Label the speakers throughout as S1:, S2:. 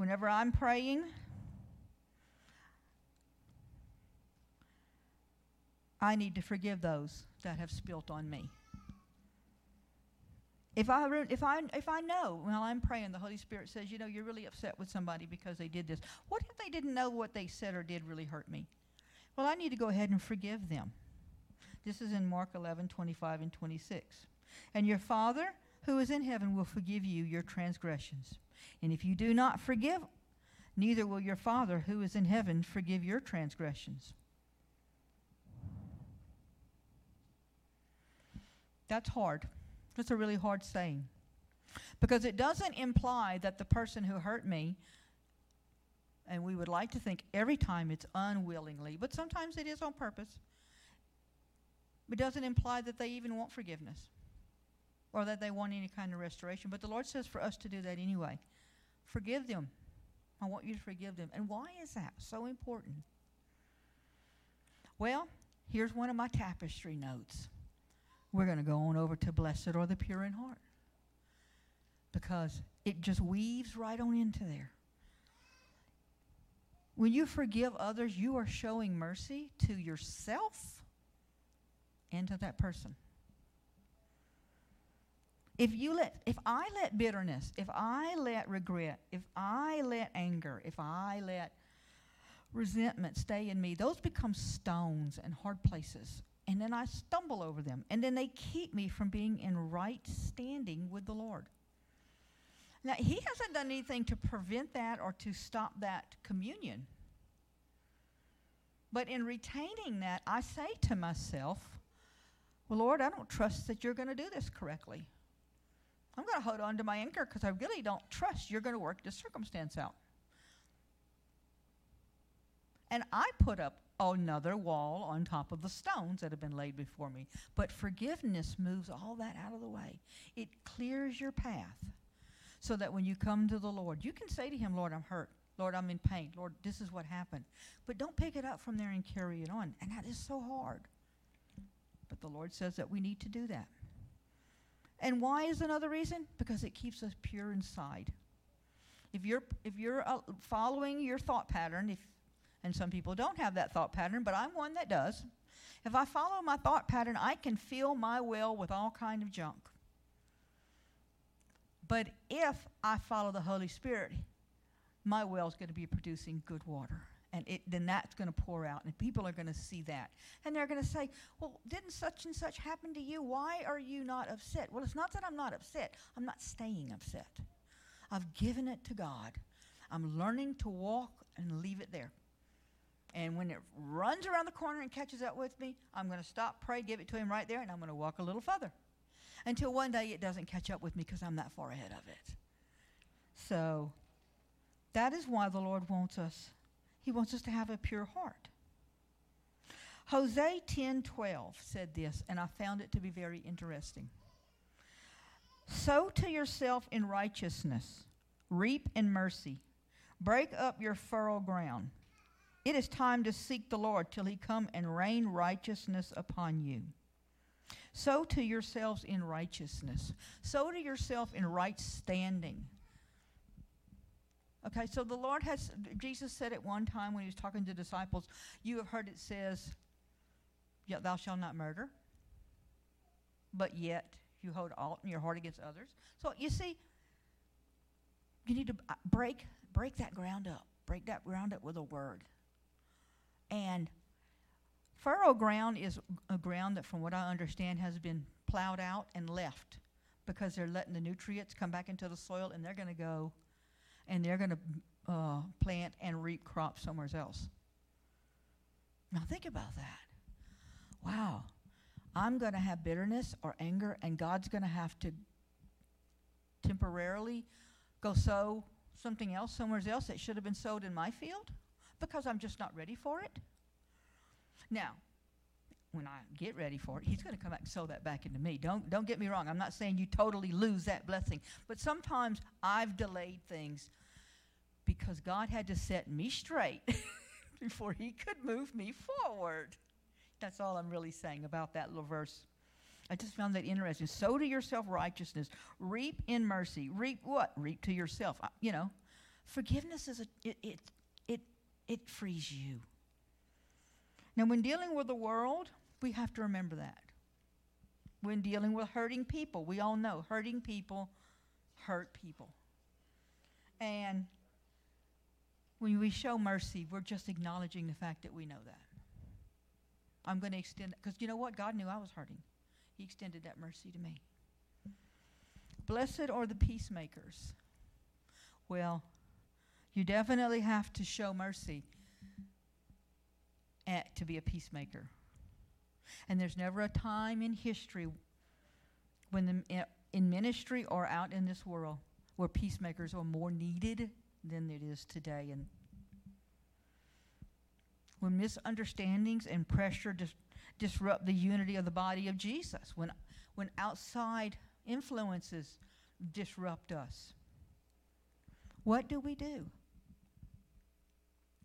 S1: whenever I'm praying, I need to forgive those that have spilt on me. If I, if, I, if I know while I'm praying, the Holy Spirit says, you know, you're really upset with somebody because they did this. What if they didn't know what they said or did really hurt me? Well, I need to go ahead and forgive them. This is in Mark 11, 25 and 26. And your Father who is in heaven will forgive you your transgressions. And if you do not forgive, neither will your Father who is in heaven forgive your transgressions. That's hard. That's a really hard saying. Because it doesn't imply that the person who hurt me, and we would like to think every time it's unwillingly, but sometimes it is on purpose, it doesn't imply that they even want forgiveness or that they want any kind of restoration. But the Lord says for us to do that anyway. Forgive them. I want you to forgive them. And why is that so important? Well, here's one of my tapestry notes. We're going to go on over to Blessed are the Pure in Heart because it just weaves right on into there. When you forgive others, you are showing mercy to yourself and to that person. If you let if I let bitterness, if I let regret, if I let anger, if I let resentment stay in me, those become stones and hard places and then I stumble over them, and then they keep me from being in right standing with the Lord. Now, He hasn't done anything to prevent that or to stop that communion. But in retaining that, I say to myself, Well, Lord, I don't trust that you're going to do this correctly. I'm going to hold on to my anchor because I really don't trust you're going to work this circumstance out. And I put up another wall on top of the stones that have been laid before me. But forgiveness moves all that out of the way, it clears your path so that when you come to the Lord, you can say to Him, Lord, I'm hurt. Lord, I'm in pain. Lord, this is what happened. But don't pick it up from there and carry it on. And that is so hard. But the Lord says that we need to do that. And why is another reason? Because it keeps us pure inside. If you're if you're uh, following your thought pattern, if and some people don't have that thought pattern, but I'm one that does. If I follow my thought pattern, I can fill my well with all kind of junk. But if I follow the Holy Spirit, my well is going to be producing good water. And it, then that's going to pour out, and people are going to see that. And they're going to say, Well, didn't such and such happen to you? Why are you not upset? Well, it's not that I'm not upset, I'm not staying upset. I've given it to God. I'm learning to walk and leave it there. And when it runs around the corner and catches up with me, I'm going to stop, pray, give it to him right there, and I'm going to walk a little further until one day it doesn't catch up with me because I'm that far ahead of it. So that is why the Lord wants us. He wants us to have a pure heart. Hosea 10:12 said this, and I found it to be very interesting. Sow to yourself in righteousness, reap in mercy, break up your furrow ground. It is time to seek the Lord till he come and rain righteousness upon you. Sow to yourselves in righteousness. Sow to yourself in right standing. Okay, so the Lord has, Jesus said at one time when he was talking to disciples, You have heard it says, Thou shalt not murder, but yet you hold alt in your heart against others. So you see, you need to break, break that ground up. Break that ground up with a word. And furrow ground is a ground that, from what I understand, has been plowed out and left because they're letting the nutrients come back into the soil and they're going to go and they're going to uh, plant and reap crops somewhere else. Now, think about that. Wow. I'm going to have bitterness or anger, and God's going to have to temporarily go sow something else somewhere else that should have been sowed in my field? because I'm just not ready for it. Now, when I get ready for it, he's going to come back and sow that back into me. Don't don't get me wrong. I'm not saying you totally lose that blessing, but sometimes I've delayed things because God had to set me straight before he could move me forward. That's all I'm really saying about that little verse. I just found that interesting. Sow to yourself righteousness, reap in mercy. Reap what? Reap to yourself. You know, Forgiveness is a it it it, it frees you. Now, when dealing with the world, we have to remember that. When dealing with hurting people, we all know hurting people hurt people. And when we show mercy, we're just acknowledging the fact that we know that. I'm going to extend because you know what? God knew I was hurting. He extended that mercy to me. Blessed are the peacemakers. Well, you definitely have to show mercy at, to be a peacemaker. And there's never a time in history when the, eh, in ministry or out in this world where peacemakers are more needed than it is today. And when misunderstandings and pressure dis- disrupt the unity of the body of Jesus, when, when outside influences disrupt us, what do we do?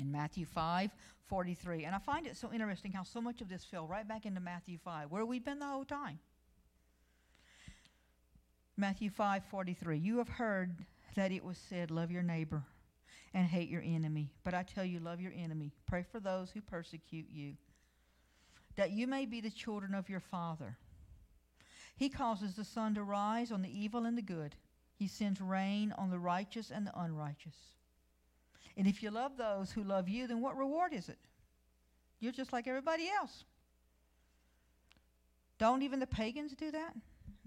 S1: In Matthew 5 43. And I find it so interesting how so much of this fell right back into Matthew 5, where we've been the whole time. Matthew 5 43. You have heard that it was said, Love your neighbor and hate your enemy. But I tell you, love your enemy. Pray for those who persecute you, that you may be the children of your Father. He causes the sun to rise on the evil and the good, He sends rain on the righteous and the unrighteous. And if you love those who love you, then what reward is it? You're just like everybody else. Don't even the pagans do that?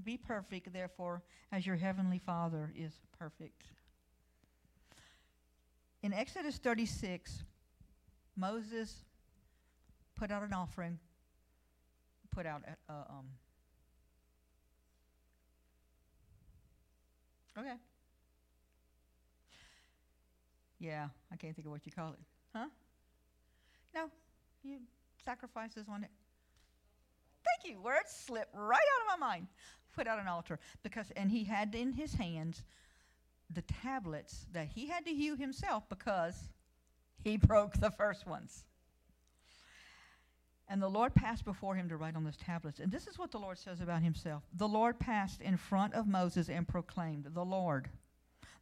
S1: Be perfect, therefore, as your heavenly Father is perfect. In Exodus 36, Moses put out an offering, put out a, uh, um, okay. Yeah, I can't think of what you call it. Huh? No, you sacrifices on it. Thank you. Words slip right out of my mind. Put out an altar because, and he had in his hands the tablets that he had to hew himself because he broke the first ones. And the Lord passed before him to write on those tablets. And this is what the Lord says about himself. The Lord passed in front of Moses and proclaimed, The Lord,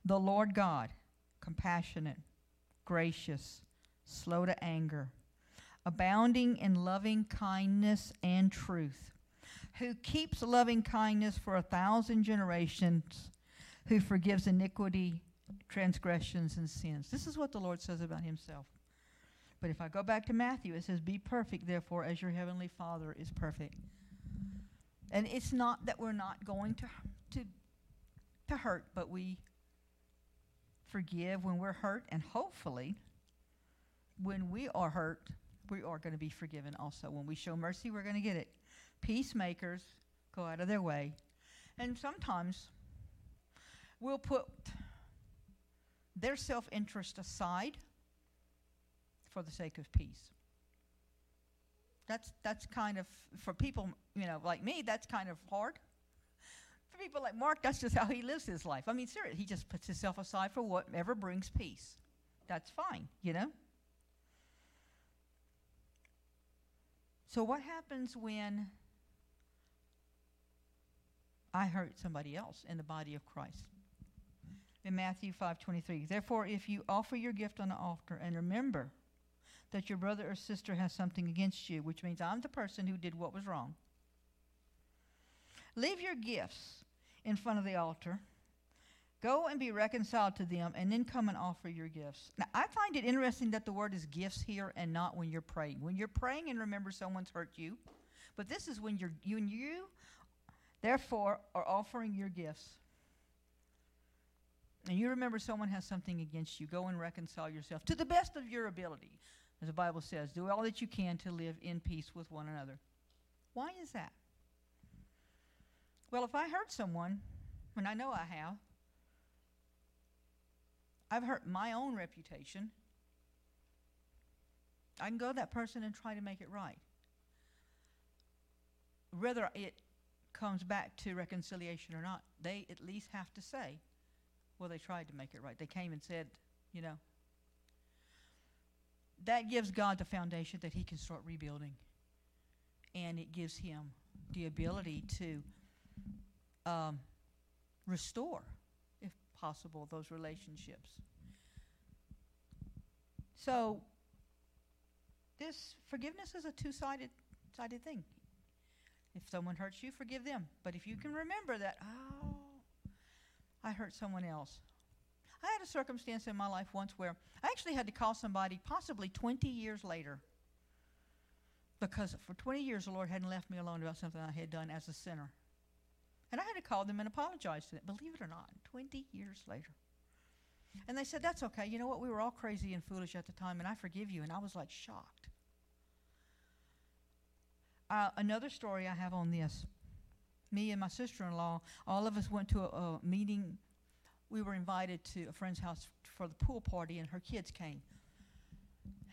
S1: the Lord God, compassionate, gracious, slow to anger, abounding in loving kindness and truth, who keeps loving kindness for a thousand generations, who forgives iniquity, transgressions, and sins. This is what the Lord says about himself. But if I go back to Matthew, it says, Be perfect, therefore, as your heavenly Father is perfect. And it's not that we're not going to, to, to hurt, but we forgive when we're hurt, and hopefully, when we are hurt, we are going to be forgiven also. When we show mercy, we're going to get it. Peacemakers go out of their way. And sometimes we'll put their self interest aside for the sake of peace. That's, that's kind of, for people, you know, like me, that's kind of hard. People like Mark, that's just how he lives his life. I mean, seriously, he just puts himself aside for whatever brings peace. That's fine, you know? So, what happens when I hurt somebody else in the body of Christ? In Matthew 5:23, therefore, if you offer your gift on the altar and remember that your brother or sister has something against you, which means I'm the person who did what was wrong, leave your gifts in front of the altar Go and be reconciled to them, and then come and offer your gifts. Now, I find it interesting that the word is gifts here and not when you're praying. When you're praying and remember someone's hurt you, but this is when you're you and you, therefore, are offering your gifts. And you remember someone has something against you, go and reconcile yourself to the best of your ability. As the Bible says, do all that you can to live in peace with one another. Why is that? Well, if I hurt someone, and I know I have, I've hurt my own reputation. I can go to that person and try to make it right. Whether it comes back to reconciliation or not, they at least have to say, well, they tried to make it right. They came and said, you know. That gives God the foundation that He can start rebuilding. And it gives Him the ability to um, restore if possible, those relationships. So, this forgiveness is a two sided sided thing. If someone hurts you, forgive them. But if you can remember that, oh, I hurt someone else. I had a circumstance in my life once where I actually had to call somebody possibly 20 years later because for 20 years the Lord hadn't left me alone about something I had done as a sinner. And I had to call them and apologize to them, believe it or not, 20 years later. And they said, That's okay. You know what? We were all crazy and foolish at the time, and I forgive you. And I was like shocked. Uh, another story I have on this me and my sister in law, all of us went to a, a meeting. We were invited to a friend's house for the pool party, and her kids came.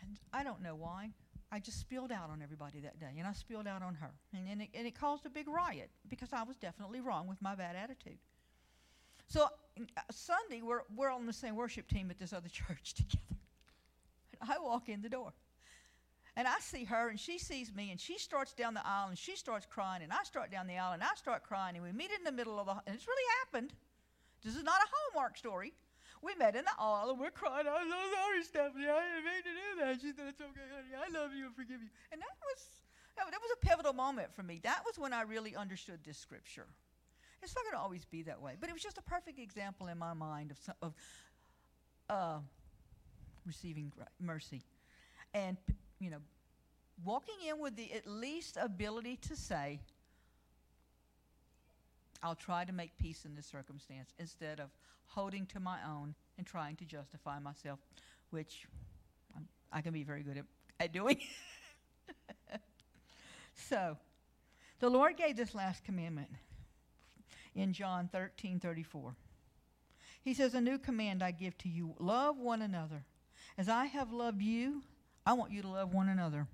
S1: And I don't know why. I just spilled out on everybody that day, and I spilled out on her. And, and, it, and it caused a big riot because I was definitely wrong with my bad attitude. So uh, Sunday, we're, we're on the same worship team at this other church together. And I walk in the door. And I see her, and she sees me, and she starts down the aisle, and she starts crying, and I start down the aisle, and I start crying, and we meet in the middle of the, and it's really happened. This is not a Hallmark story. We met in the aisle and we're crying. I'm so sorry, Stephanie. I didn't mean to do that. She said, It's okay, honey. I love you and forgive you. And that was that was a pivotal moment for me. That was when I really understood this scripture. It's not going to always be that way, but it was just a perfect example in my mind of, some, of uh, receiving mercy, and you know, walking in with the at least ability to say, "I'll try to make peace in this circumstance," instead of holding to my own and trying to justify myself, which I'm, i can be very good at, at doing. so, the Lord gave this last commandment in John 13 34. He says, A new command I give to you love one another. As I have loved you, I want you to love one another.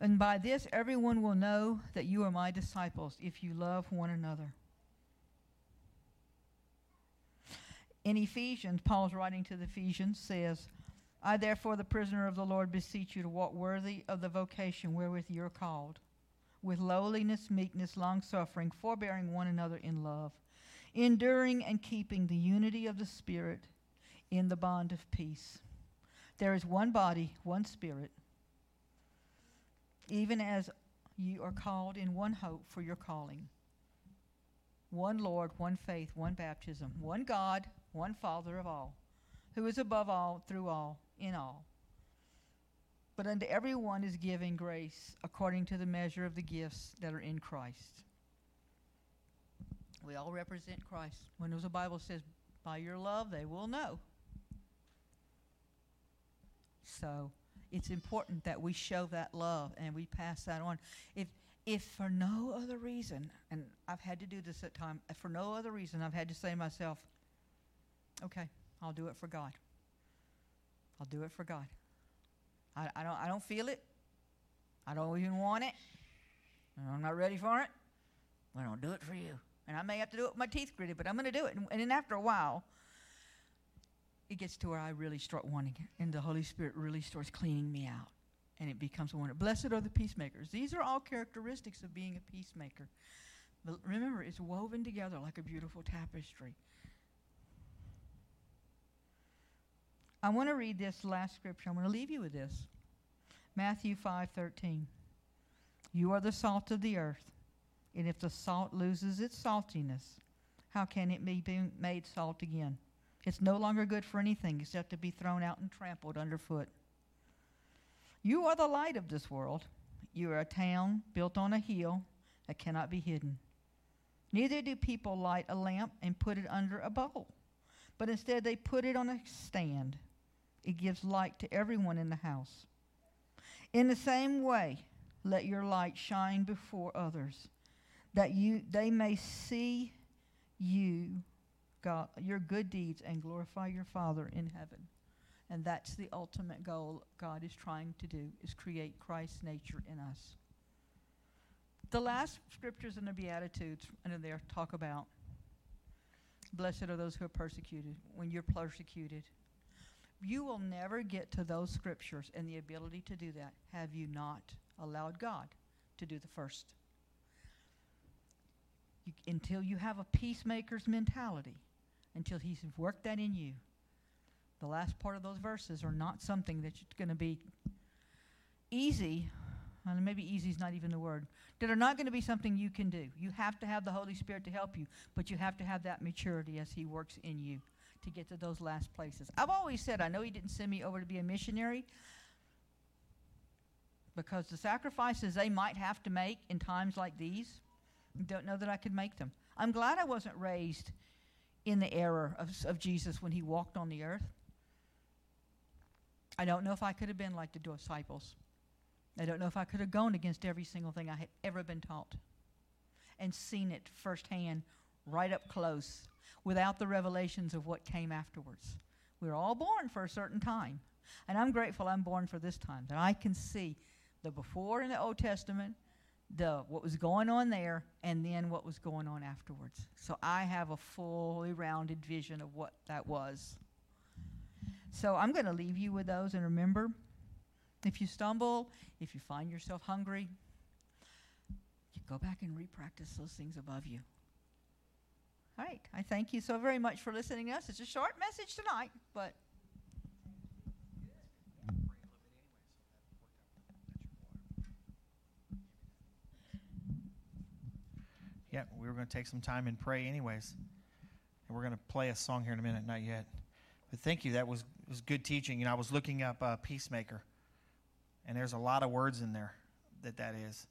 S1: And by this, everyone will know that you are my disciples if you love one another. In Ephesians, Paul's writing to the Ephesians says, I therefore, the prisoner of the Lord, beseech you to walk worthy of the vocation wherewith you are called, with lowliness, meekness, long suffering, forbearing one another in love, enduring and keeping the unity of the Spirit in the bond of peace. There is one body, one Spirit, even as you are called in one hope for your calling. One Lord, one faith, one baptism, one God one Father of all, who is above all, through all, in all. But unto everyone is given grace according to the measure of the gifts that are in Christ. We all represent Christ. When the Bible says, by your love they will know. So it's important that we show that love and we pass that on. If if for no other reason, and I've had to do this at times, for no other reason, I've had to say to myself, Okay, I'll do it for God. I'll do it for God. I, I, don't, I don't feel it. I don't even want it. I'm not ready for it. But I'll do it for you. And I may have to do it with my teeth gritted, but I'm going to do it. And, and then after a while, it gets to where I really start wanting it. And the Holy Spirit really starts cleaning me out. And it becomes a wonder. Blessed are the peacemakers. These are all characteristics of being a peacemaker. But remember, it's woven together like a beautiful tapestry. I want to read this last scripture. I'm going to leave you with this. Matthew 5:13. You are the salt of the earth, and if the salt loses its saltiness, how can it be made salt again? It's no longer good for anything except to be thrown out and trampled underfoot. You are the light of this world. You are a town built on a hill that cannot be hidden. Neither do people light a lamp and put it under a bowl, but instead they put it on a stand it gives light to everyone in the house. In the same way, let your light shine before others, that you they may see you, God, your good deeds and glorify your Father in heaven. And that's the ultimate goal God is trying to do is create Christ's nature in us. The last scriptures in the Beatitudes under there talk about blessed are those who are persecuted when you're persecuted you will never get to those scriptures and the ability to do that have you not allowed God to do the first. You, until you have a peacemaker's mentality, until He's worked that in you, the last part of those verses are not something that's going to be easy, and maybe easy is not even the word, that are not going to be something you can do. You have to have the Holy Spirit to help you, but you have to have that maturity as He works in you to get to those last places. I've always said, I know He didn't send me over to be a missionary because the sacrifices they might have to make in times like these, don't know that I could make them. I'm glad I wasn't raised in the era of, of Jesus when He walked on the earth. I don't know if I could have been like the disciples. I don't know if I could have gone against every single thing I had ever been taught and seen it firsthand, right up close, without the revelations of what came afterwards. We are all born for a certain time. And I'm grateful I'm born for this time, that I can see the before in the Old Testament, the what was going on there, and then what was going on afterwards. So I have a fully rounded vision of what that was. So I'm going to leave you with those. And remember, if you stumble, if you find yourself hungry, you go back and repractice those things above you. All right. I thank you so very much for listening to us. It's a short message tonight, but.
S2: Yeah, we were going to take some time and pray, anyways. And we're going to play a song here in a minute, not yet. But thank you. That was, was good teaching. You know, I was looking up uh, Peacemaker, and there's a lot of words in there that that is.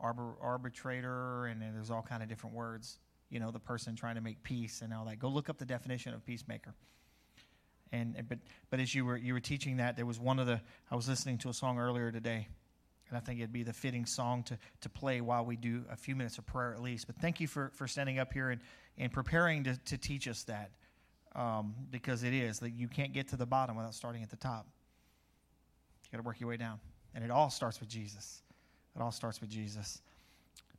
S2: Arbor, arbitrator, and there's all kind of different words. You know, the person trying to make peace and all that. Go look up the definition of peacemaker. And but but as you were you were teaching that, there was one of the I was listening to a song earlier today, and I think it'd be the fitting song to to play while we do a few minutes of prayer at least. But thank you for for standing up here and and preparing to to teach us that um, because it is that you can't get to the bottom without starting at the top. You got to work your way down, and it all starts with Jesus. It all starts with Jesus.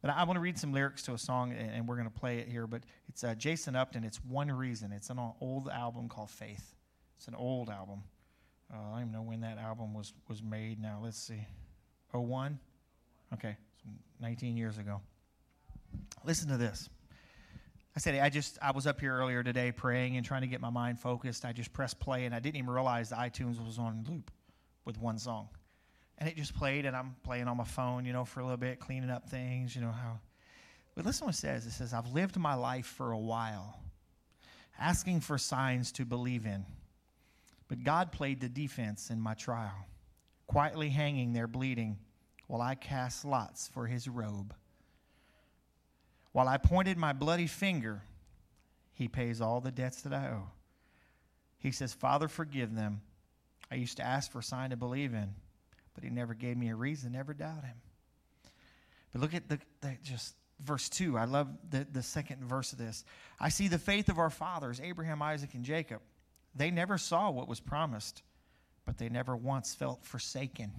S2: But I want to read some lyrics to a song, and we're going to play it here. But it's uh, Jason Upton. It's One Reason. It's an old album called Faith. It's an old album. Uh, I don't even know when that album was, was made now. Let's see. 01? Okay, so 19 years ago. Listen to this. I said, I just, I was up here earlier today praying and trying to get my mind focused. I just pressed play and I didn't even realize the iTunes was on loop with one song. And it just played and I'm playing on my phone, you know, for a little bit, cleaning up things, you know how. But listen what it says. It says, I've lived my life for a while, asking for signs to believe in. But God played the defense in my trial, quietly hanging there bleeding while I cast lots for his robe. While I pointed my bloody finger, he pays all the debts that I owe. He says, Father, forgive them. I used to ask for a sign to believe in, but he never gave me a reason, never doubt him. But look at the, the just verse 2. I love the, the second verse of this. I see the faith of our fathers, Abraham, Isaac, and Jacob. They never saw what was promised, but they never once felt forsaken